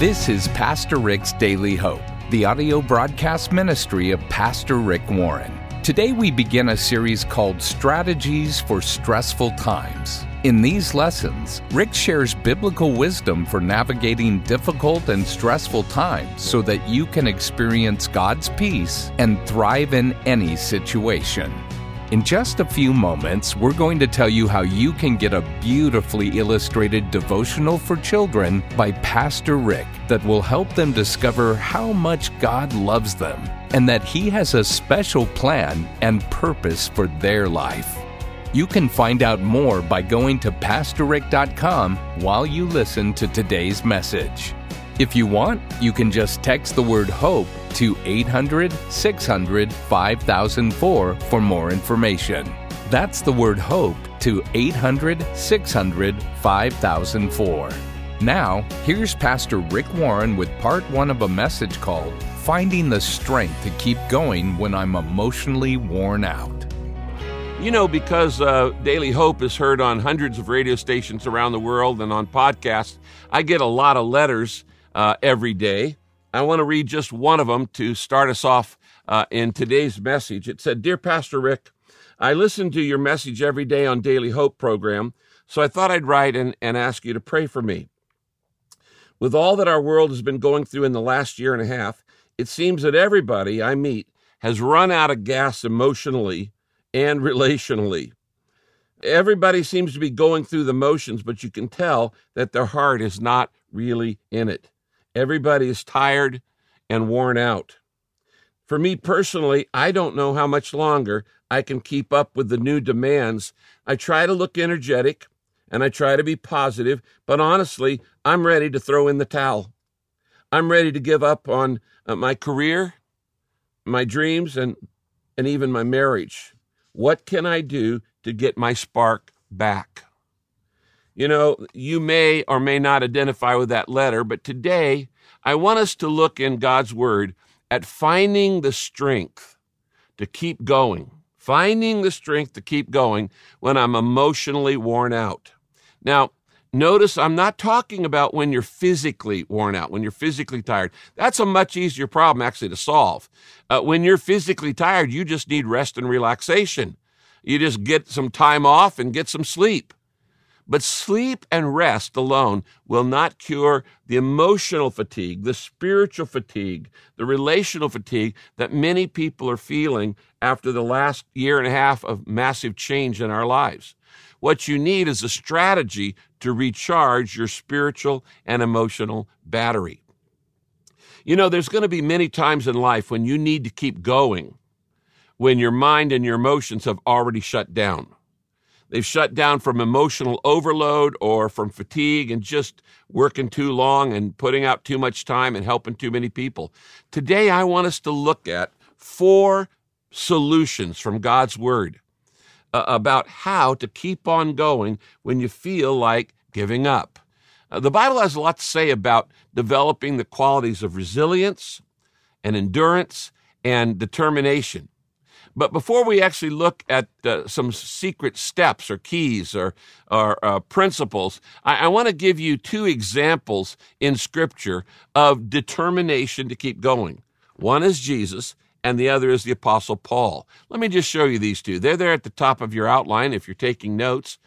This is Pastor Rick's Daily Hope, the audio broadcast ministry of Pastor Rick Warren. Today we begin a series called Strategies for Stressful Times. In these lessons, Rick shares biblical wisdom for navigating difficult and stressful times so that you can experience God's peace and thrive in any situation. In just a few moments, we're going to tell you how you can get a beautifully illustrated devotional for children by Pastor Rick that will help them discover how much God loves them and that He has a special plan and purpose for their life. You can find out more by going to PastorRick.com while you listen to today's message. If you want, you can just text the word HOPE to 800 600 5004 for more information. That's the word HOPE to 800 600 5004. Now, here's Pastor Rick Warren with part one of a message called Finding the Strength to Keep Going When I'm Emotionally Worn Out. You know, because uh, Daily Hope is heard on hundreds of radio stations around the world and on podcasts, I get a lot of letters uh, every day. I want to read just one of them to start us off uh, in today's message. It said, Dear Pastor Rick, I listen to your message every day on Daily Hope program, so I thought I'd write and, and ask you to pray for me. With all that our world has been going through in the last year and a half, it seems that everybody I meet has run out of gas emotionally and relationally. Everybody seems to be going through the motions, but you can tell that their heart is not really in it. Everybody is tired and worn out. For me personally, I don't know how much longer I can keep up with the new demands. I try to look energetic and I try to be positive, but honestly, I'm ready to throw in the towel. I'm ready to give up on uh, my career, my dreams, and, and even my marriage. What can I do to get my spark back? You know, you may or may not identify with that letter, but today I want us to look in God's Word at finding the strength to keep going, finding the strength to keep going when I'm emotionally worn out. Now, notice I'm not talking about when you're physically worn out, when you're physically tired. That's a much easier problem actually to solve. Uh, when you're physically tired, you just need rest and relaxation. You just get some time off and get some sleep. But sleep and rest alone will not cure the emotional fatigue, the spiritual fatigue, the relational fatigue that many people are feeling after the last year and a half of massive change in our lives. What you need is a strategy to recharge your spiritual and emotional battery. You know, there's going to be many times in life when you need to keep going, when your mind and your emotions have already shut down. They've shut down from emotional overload or from fatigue and just working too long and putting out too much time and helping too many people. Today, I want us to look at four solutions from God's Word uh, about how to keep on going when you feel like giving up. Uh, the Bible has a lot to say about developing the qualities of resilience and endurance and determination. But before we actually look at uh, some secret steps or keys or, or uh, principles, I, I want to give you two examples in Scripture of determination to keep going. One is Jesus, and the other is the Apostle Paul. Let me just show you these two. They're there at the top of your outline if you're taking notes.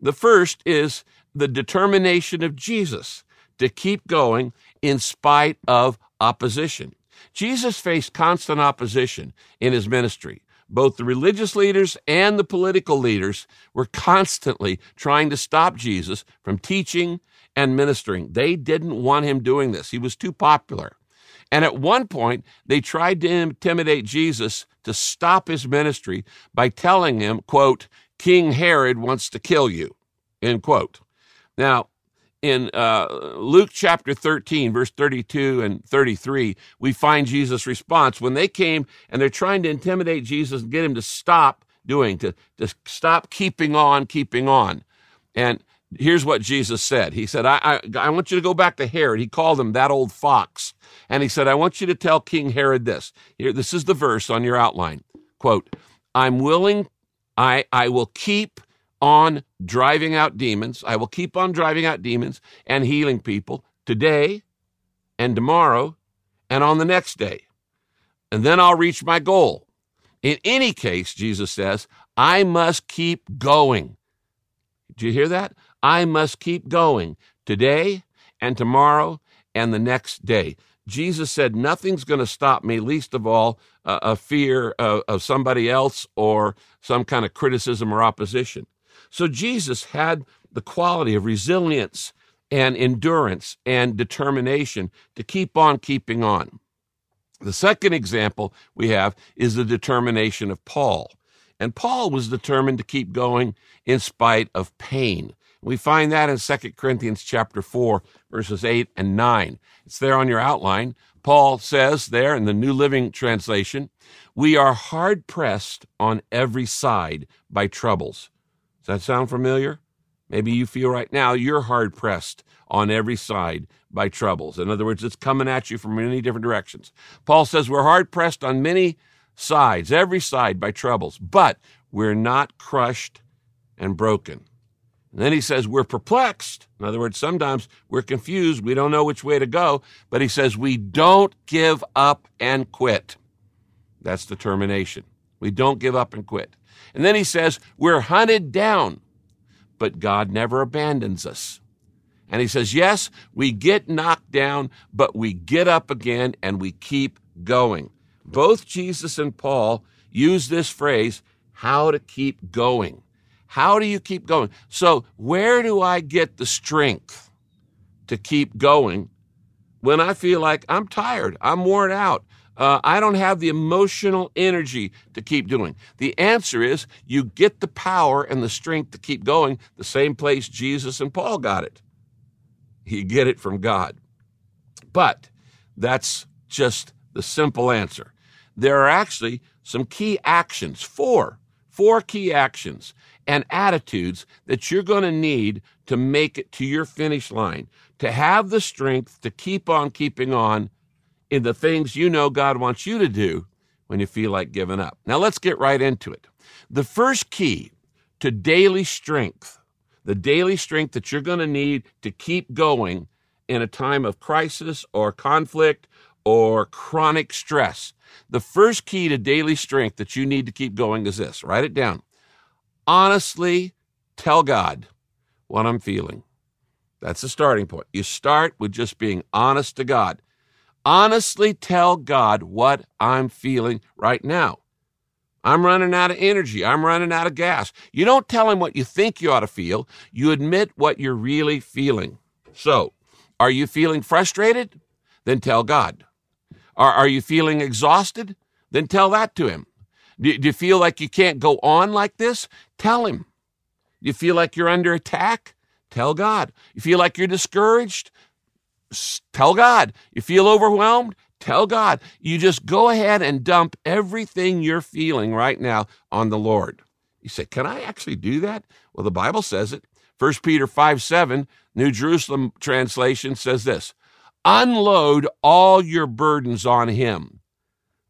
The first is the determination of Jesus to keep going in spite of opposition. Jesus faced constant opposition in his ministry. Both the religious leaders and the political leaders were constantly trying to stop Jesus from teaching and ministering. They didn't want him doing this. He was too popular. And at one point, they tried to intimidate Jesus to stop his ministry by telling him, quote, King Herod wants to kill you, end quote. Now, in uh, Luke chapter 13, verse 32 and 33, we find Jesus' response. When they came and they're trying to intimidate Jesus and get him to stop doing, to, to stop keeping on, keeping on. And here's what Jesus said He said, I, I, I want you to go back to Herod. He called him that old fox. And he said, I want you to tell King Herod this. Here, this is the verse on your outline. Quote, I'm willing, I, I will keep on driving out demons. I will keep on driving out demons and healing people today, and tomorrow and on the next day. And then I'll reach my goal. In any case, Jesus says, I must keep going. Do you hear that? I must keep going today and tomorrow and the next day. Jesus said, Nothing's going to stop me, least of all uh, a fear of, of somebody else or some kind of criticism or opposition. So Jesus had the quality of resilience and endurance and determination to keep on keeping on. The second example we have is the determination of Paul. And Paul was determined to keep going in spite of pain. We find that in 2 Corinthians chapter 4 verses 8 and 9. It's there on your outline. Paul says there in the New Living Translation, we are hard pressed on every side by troubles. Does that sound familiar? Maybe you feel right now you're hard pressed on every side by troubles. In other words, it's coming at you from many different directions. Paul says we're hard pressed on many sides, every side by troubles, but we're not crushed and broken. And then he says we're perplexed. In other words, sometimes we're confused. We don't know which way to go. But he says we don't give up and quit. That's determination. We don't give up and quit. And then he says we're hunted down but God never abandons us. And he says, yes, we get knocked down, but we get up again and we keep going. Both Jesus and Paul use this phrase, how to keep going. How do you keep going? So, where do I get the strength to keep going when I feel like I'm tired, I'm worn out, uh, I don't have the emotional energy to keep doing. The answer is you get the power and the strength to keep going the same place Jesus and Paul got it. You get it from God. But that's just the simple answer. There are actually some key actions, four, four key actions and attitudes that you're going to need to make it to your finish line, to have the strength to keep on keeping on in the things you know God wants you to do when you feel like giving up. Now let's get right into it. The first key to daily strength, the daily strength that you're going to need to keep going in a time of crisis or conflict or chronic stress. The first key to daily strength that you need to keep going is this write it down. Honestly tell God what I'm feeling. That's the starting point. You start with just being honest to God honestly tell God what I'm feeling right now. I'm running out of energy. I'm running out of gas. You don't tell him what you think you ought to feel. You admit what you're really feeling. So, are you feeling frustrated? Then tell God. Are, are you feeling exhausted? Then tell that to him. Do, do you feel like you can't go on like this? Tell him. You feel like you're under attack? Tell God. You feel like you're discouraged? Tell God. You feel overwhelmed? Tell God. You just go ahead and dump everything you're feeling right now on the Lord. You say, Can I actually do that? Well, the Bible says it. 1 Peter 5 7, New Jerusalem translation says this Unload all your burdens on Him,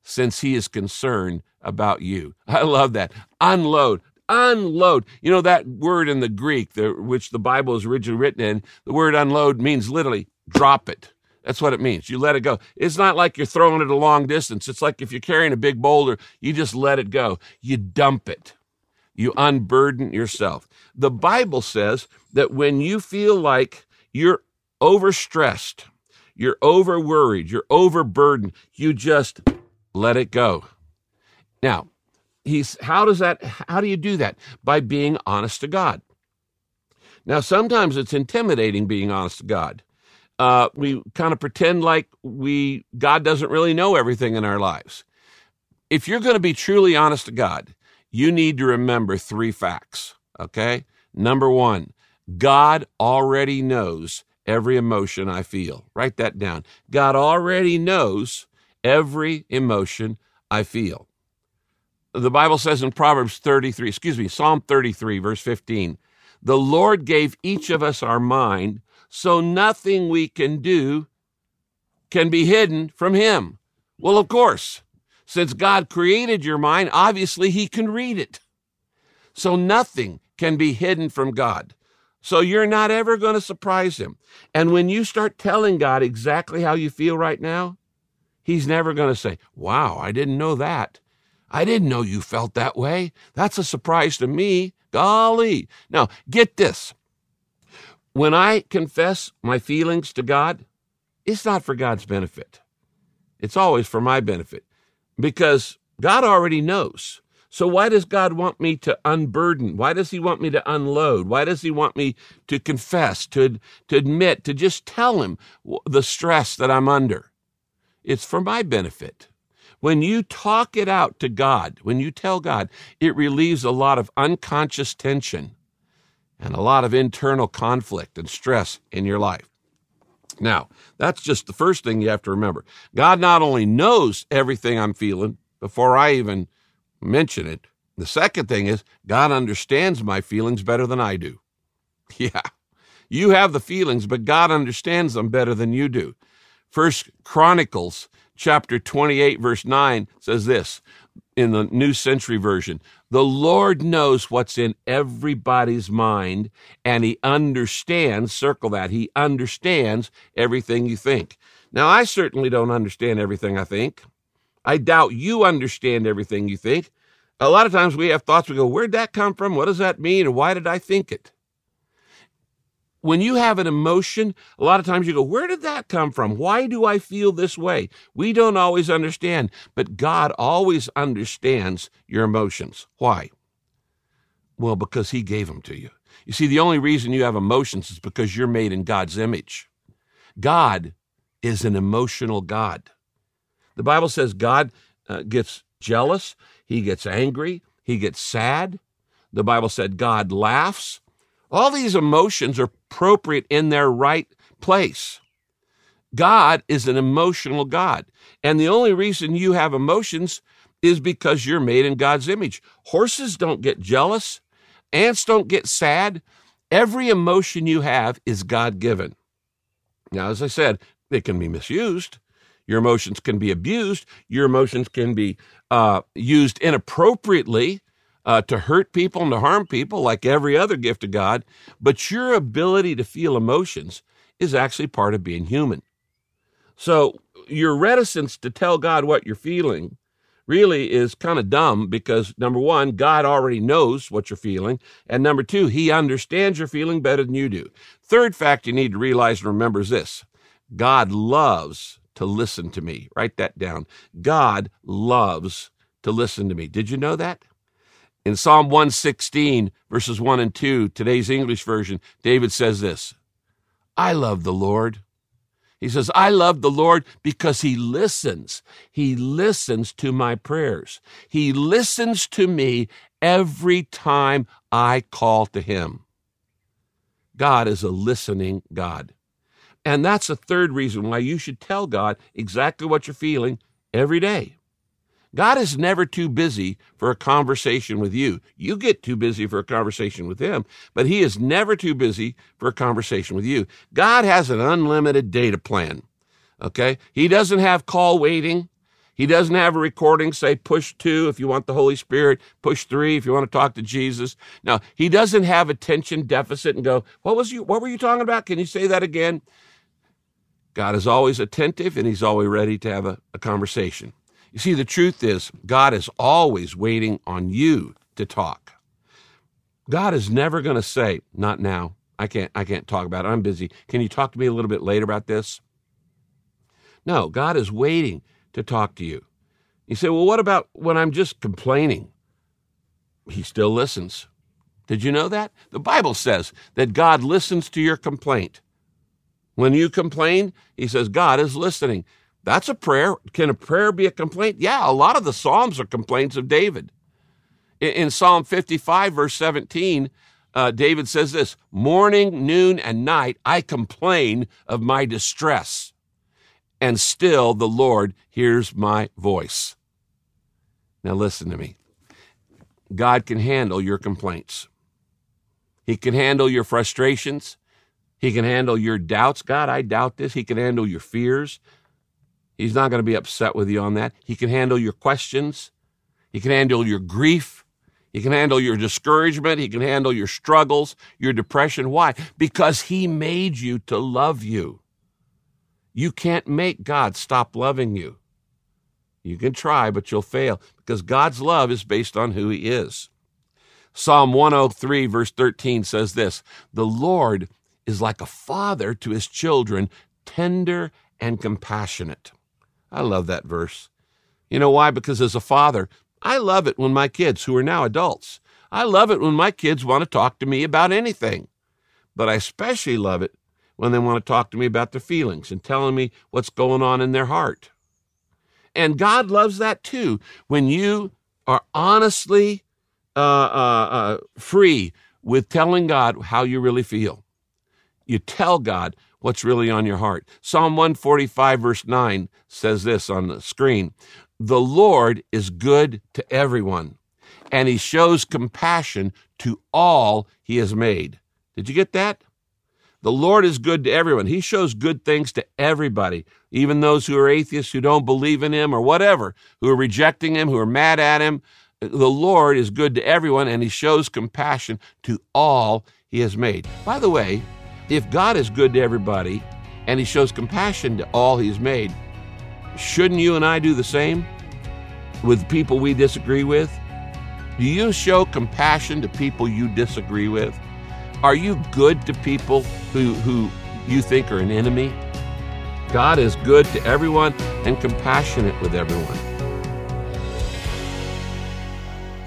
since He is concerned about you. I love that. Unload unload. You know that word in the Greek, the, which the Bible is originally written in, the word unload means literally drop it. That's what it means. You let it go. It's not like you're throwing it a long distance. It's like if you're carrying a big boulder, you just let it go. You dump it. You unburden yourself. The Bible says that when you feel like you're overstressed, you're over worried, you're overburdened, you just let it go. Now, he's how does that how do you do that? By being honest to God. Now, sometimes it's intimidating being honest to God uh, we kind of pretend like we God doesn't really know everything in our lives. If you're going to be truly honest to God, you need to remember three facts. Okay, number one, God already knows every emotion I feel. Write that down. God already knows every emotion I feel. The Bible says in Proverbs 33, excuse me, Psalm 33, verse 15, the Lord gave each of us our mind so nothing we can do can be hidden from Him. Well, of course, since God created your mind, obviously He can read it. So nothing can be hidden from God. So you're not ever going to surprise him. And when you start telling God exactly how you feel right now, he's never going to say, Wow, I didn't know that. I didn't know you felt that way. That's a surprise to me. Golly. Now, get this. When I confess my feelings to God, it's not for God's benefit. It's always for my benefit because God already knows. So why does God want me to unburden? Why does he want me to unload? Why does he want me to confess, to, to admit, to just tell him the stress that I'm under? It's for my benefit. When you talk it out to God, when you tell God, it relieves a lot of unconscious tension and a lot of internal conflict and stress in your life. Now, that's just the first thing you have to remember. God not only knows everything I'm feeling before I even mention it, the second thing is God understands my feelings better than I do. Yeah. You have the feelings, but God understands them better than you do. First Chronicles chapter 28 verse 9 says this in the New Century Version. The Lord knows what's in everybody's mind and he understands, circle that, he understands everything you think. Now, I certainly don't understand everything I think. I doubt you understand everything you think. A lot of times we have thoughts, we go, where'd that come from? What does that mean? And why did I think it? When you have an emotion, a lot of times you go, where did that come from? Why do I feel this way? We don't always understand, but God always understands your emotions. Why? Well, because He gave them to you. You see, the only reason you have emotions is because you're made in God's image. God is an emotional God. The Bible says God uh, gets jealous, he gets angry, he gets sad. The Bible said God laughs. All these emotions are appropriate in their right place. God is an emotional God. And the only reason you have emotions is because you're made in God's image. Horses don't get jealous, ants don't get sad. Every emotion you have is God given. Now, as I said, they can be misused. Your emotions can be abused. Your emotions can be uh, used inappropriately uh, to hurt people and to harm people, like every other gift of God. But your ability to feel emotions is actually part of being human. So your reticence to tell God what you're feeling really is kind of dumb because number one, God already knows what you're feeling. And number two, he understands your feeling better than you do. Third fact you need to realize and remember is this God loves to listen to me. Write that down. God loves to listen to me. Did you know that? In Psalm 116, verses 1 and 2, today's English version, David says this I love the Lord. He says, I love the Lord because he listens. He listens to my prayers. He listens to me every time I call to him. God is a listening God. And that's a third reason why you should tell God exactly what you're feeling every day. God is never too busy for a conversation with you. You get too busy for a conversation with Him, but He is never too busy for a conversation with you. God has an unlimited data plan. Okay? He doesn't have call waiting. He doesn't have a recording say push two if you want the Holy Spirit, push three if you want to talk to Jesus. Now, he doesn't have attention deficit and go, what was you, what were you talking about? Can you say that again? God is always attentive and he's always ready to have a, a conversation. You see, the truth is, God is always waiting on you to talk. God is never going to say, not now. I can't, I can't talk about it. I'm busy. Can you talk to me a little bit later about this? No, God is waiting to talk to you. You say, well, what about when I'm just complaining? He still listens. Did you know that? The Bible says that God listens to your complaint. When you complain, he says, God is listening. That's a prayer. Can a prayer be a complaint? Yeah, a lot of the Psalms are complaints of David. In, Psalm 55, verse 17, uh, David says this Morning, noon, and night I complain of my distress, and still the Lord hears my voice. Now, listen to me. God can handle your complaints, He can handle your frustrations. He can handle your doubts. God, I doubt this. He can handle your fears. He's not going to be upset with you on that. He can handle your questions. He can handle your grief. He can handle your discouragement. He can handle your struggles, your depression. Why? Because He made you to love you. You can't make God stop loving you. You can try, but you'll fail because God's love is based on who He is. Psalm 103, verse 13 says this The Lord is like a father to his children, tender and compassionate. I love that verse. You know why? Because as a father, I love it when my kids, who are now adults, I love it when my kids want to talk to me about anything. But I especially love it when they want to talk to me about their feelings and telling me what's going on in their heart. And God loves that too. When you are honestly uh, uh, uh, free with telling God how you really feel, you tell God what's really on your heart. Psalm 145, verse 9 says this on the screen The Lord is good to everyone, and he shows compassion to all he has made. Did you get that? The Lord is good to everyone. He shows good things to everybody, even those who are atheists, who don't believe in Him or whatever, who are rejecting Him, who are mad at Him. The Lord is good to everyone, and He shows compassion to all He has made. By the way, if God is good to everybody and He shows compassion to all He's made, shouldn't you and I do the same with people we disagree with? Do you show compassion to people you disagree with? Are you good to people who, who you think are an enemy? God is good to everyone and compassionate with everyone.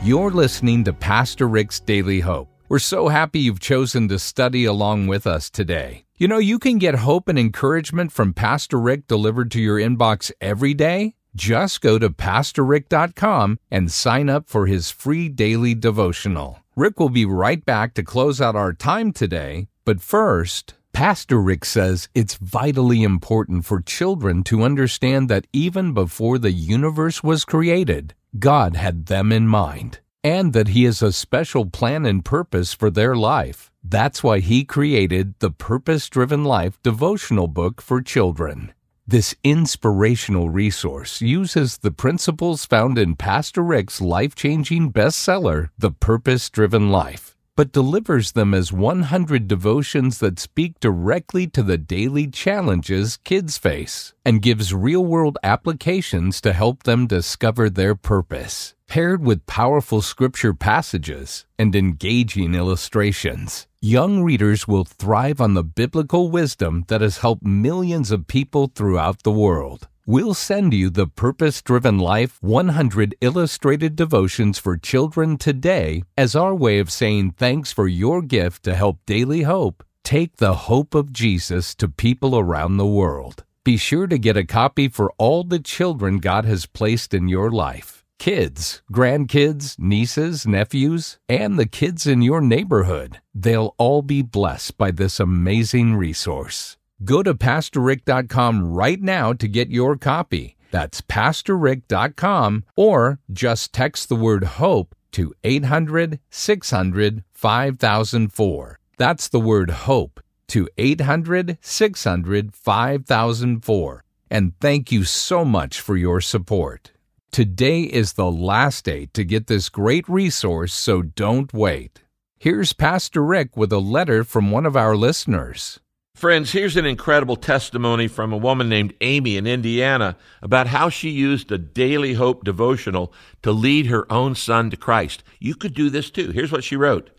You're listening to Pastor Rick's Daily Hope. We're so happy you've chosen to study along with us today. You know, you can get hope and encouragement from Pastor Rick delivered to your inbox every day. Just go to PastorRick.com and sign up for his free daily devotional. Rick will be right back to close out our time today, but first, Pastor Rick says it's vitally important for children to understand that even before the universe was created, God had them in mind, and that He has a special plan and purpose for their life. That's why He created the Purpose Driven Life devotional book for children. This inspirational resource uses the principles found in Pastor Rick's life changing bestseller, The Purpose Driven Life, but delivers them as 100 devotions that speak directly to the daily challenges kids face and gives real world applications to help them discover their purpose. Paired with powerful scripture passages and engaging illustrations, young readers will thrive on the biblical wisdom that has helped millions of people throughout the world. We'll send you the Purpose Driven Life 100 Illustrated Devotions for Children today as our way of saying thanks for your gift to help Daily Hope take the hope of Jesus to people around the world. Be sure to get a copy for all the children God has placed in your life kids, grandkids, nieces, nephews, and the kids in your neighborhood. They'll all be blessed by this amazing resource. Go to PastorRick.com right now to get your copy. That's PastorRick.com or just text the word HOPE to 800 600 5004. That's the word HOPE to 800 600 5004. And thank you so much for your support. Today is the last day to get this great resource, so don't wait. Here's Pastor Rick with a letter from one of our listeners. Friends, here's an incredible testimony from a woman named Amy in Indiana about how she used a daily hope devotional to lead her own son to Christ. You could do this too. Here's what she wrote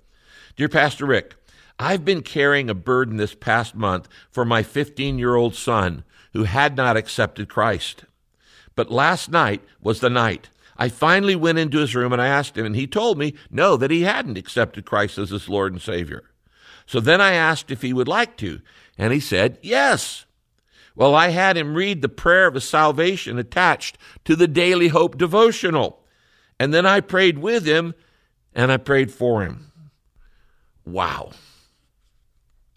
Dear Pastor Rick, I've been carrying a burden this past month for my 15 year old son who had not accepted Christ. But last night was the night. I finally went into his room and I asked him, and he told me no, that he hadn't accepted Christ as his Lord and Savior. So then I asked if he would like to, and he said yes. Well, I had him read the prayer of his salvation attached to the Daily Hope devotional. And then I prayed with him and I prayed for him. Wow.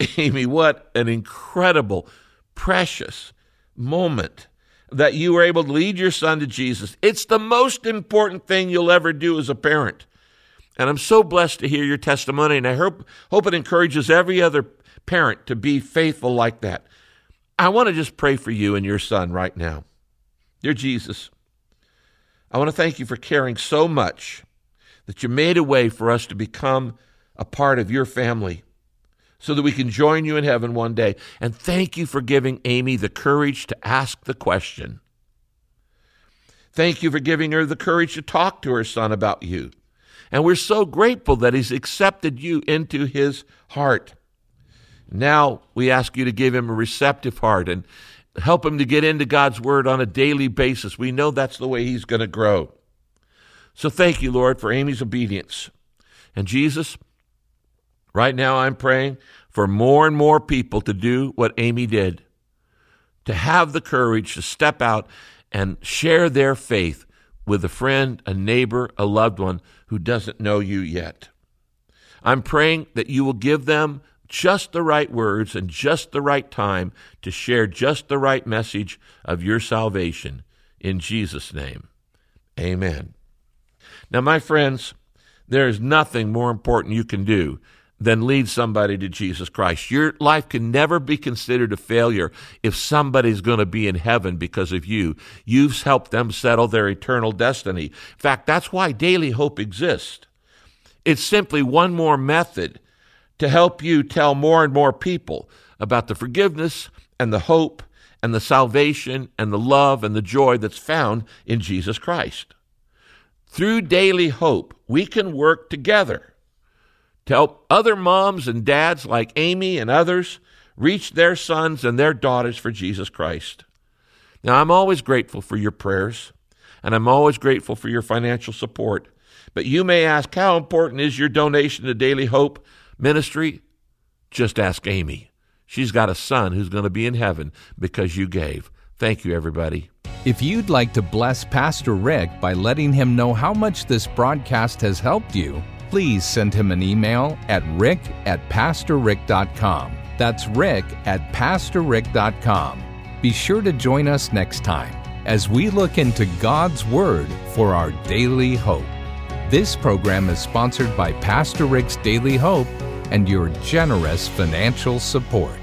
Amy, what an incredible, precious moment that you were able to lead your son to Jesus. It's the most important thing you'll ever do as a parent. And I'm so blessed to hear your testimony, and I hope, hope it encourages every other parent to be faithful like that. I want to just pray for you and your son right now. Dear Jesus, I want to thank you for caring so much that you made a way for us to become a part of your family so that we can join you in heaven one day. And thank you for giving Amy the courage to ask the question. Thank you for giving her the courage to talk to her son about you. And we're so grateful that he's accepted you into his heart. Now we ask you to give him a receptive heart and help him to get into God's word on a daily basis. We know that's the way he's going to grow. So thank you, Lord, for Amy's obedience. And Jesus, right now I'm praying for more and more people to do what Amy did, to have the courage to step out and share their faith with a friend, a neighbor, a loved one who doesn't know you yet. I'm praying that you will give them just the right words and just the right time to share just the right message of your salvation. In Jesus' name, amen. Now, my friends, there is nothing more important you can do than lead somebody to Jesus Christ. Your life can never be considered a failure if somebody's going to be in heaven because of you. You've helped them settle their eternal destiny. In fact, that's why Daily Hope exists. It's simply one more method to help you tell more and more people about the forgiveness and the hope and the salvation and the love and the joy that's found in Jesus Christ. Through daily hope, we can work together to help other moms and dads like Amy and others reach their sons and their daughters for Jesus Christ. Now, I'm always grateful for your prayers, and I'm always grateful for your financial support. But you may ask, how important is your donation to Daily Hope? Ministry, just ask Amy. She's got a son who's going to be in heaven because you gave. Thank you, everybody. If you'd like to bless Pastor Rick by letting him know how much this broadcast has helped you, please send him an email at rick at pastorrick.com. That's rick at pastorrick.com. Be sure to join us next time as we look into God's Word for our daily hope. This program is sponsored by Pastor Rick's Daily Hope and your generous financial support.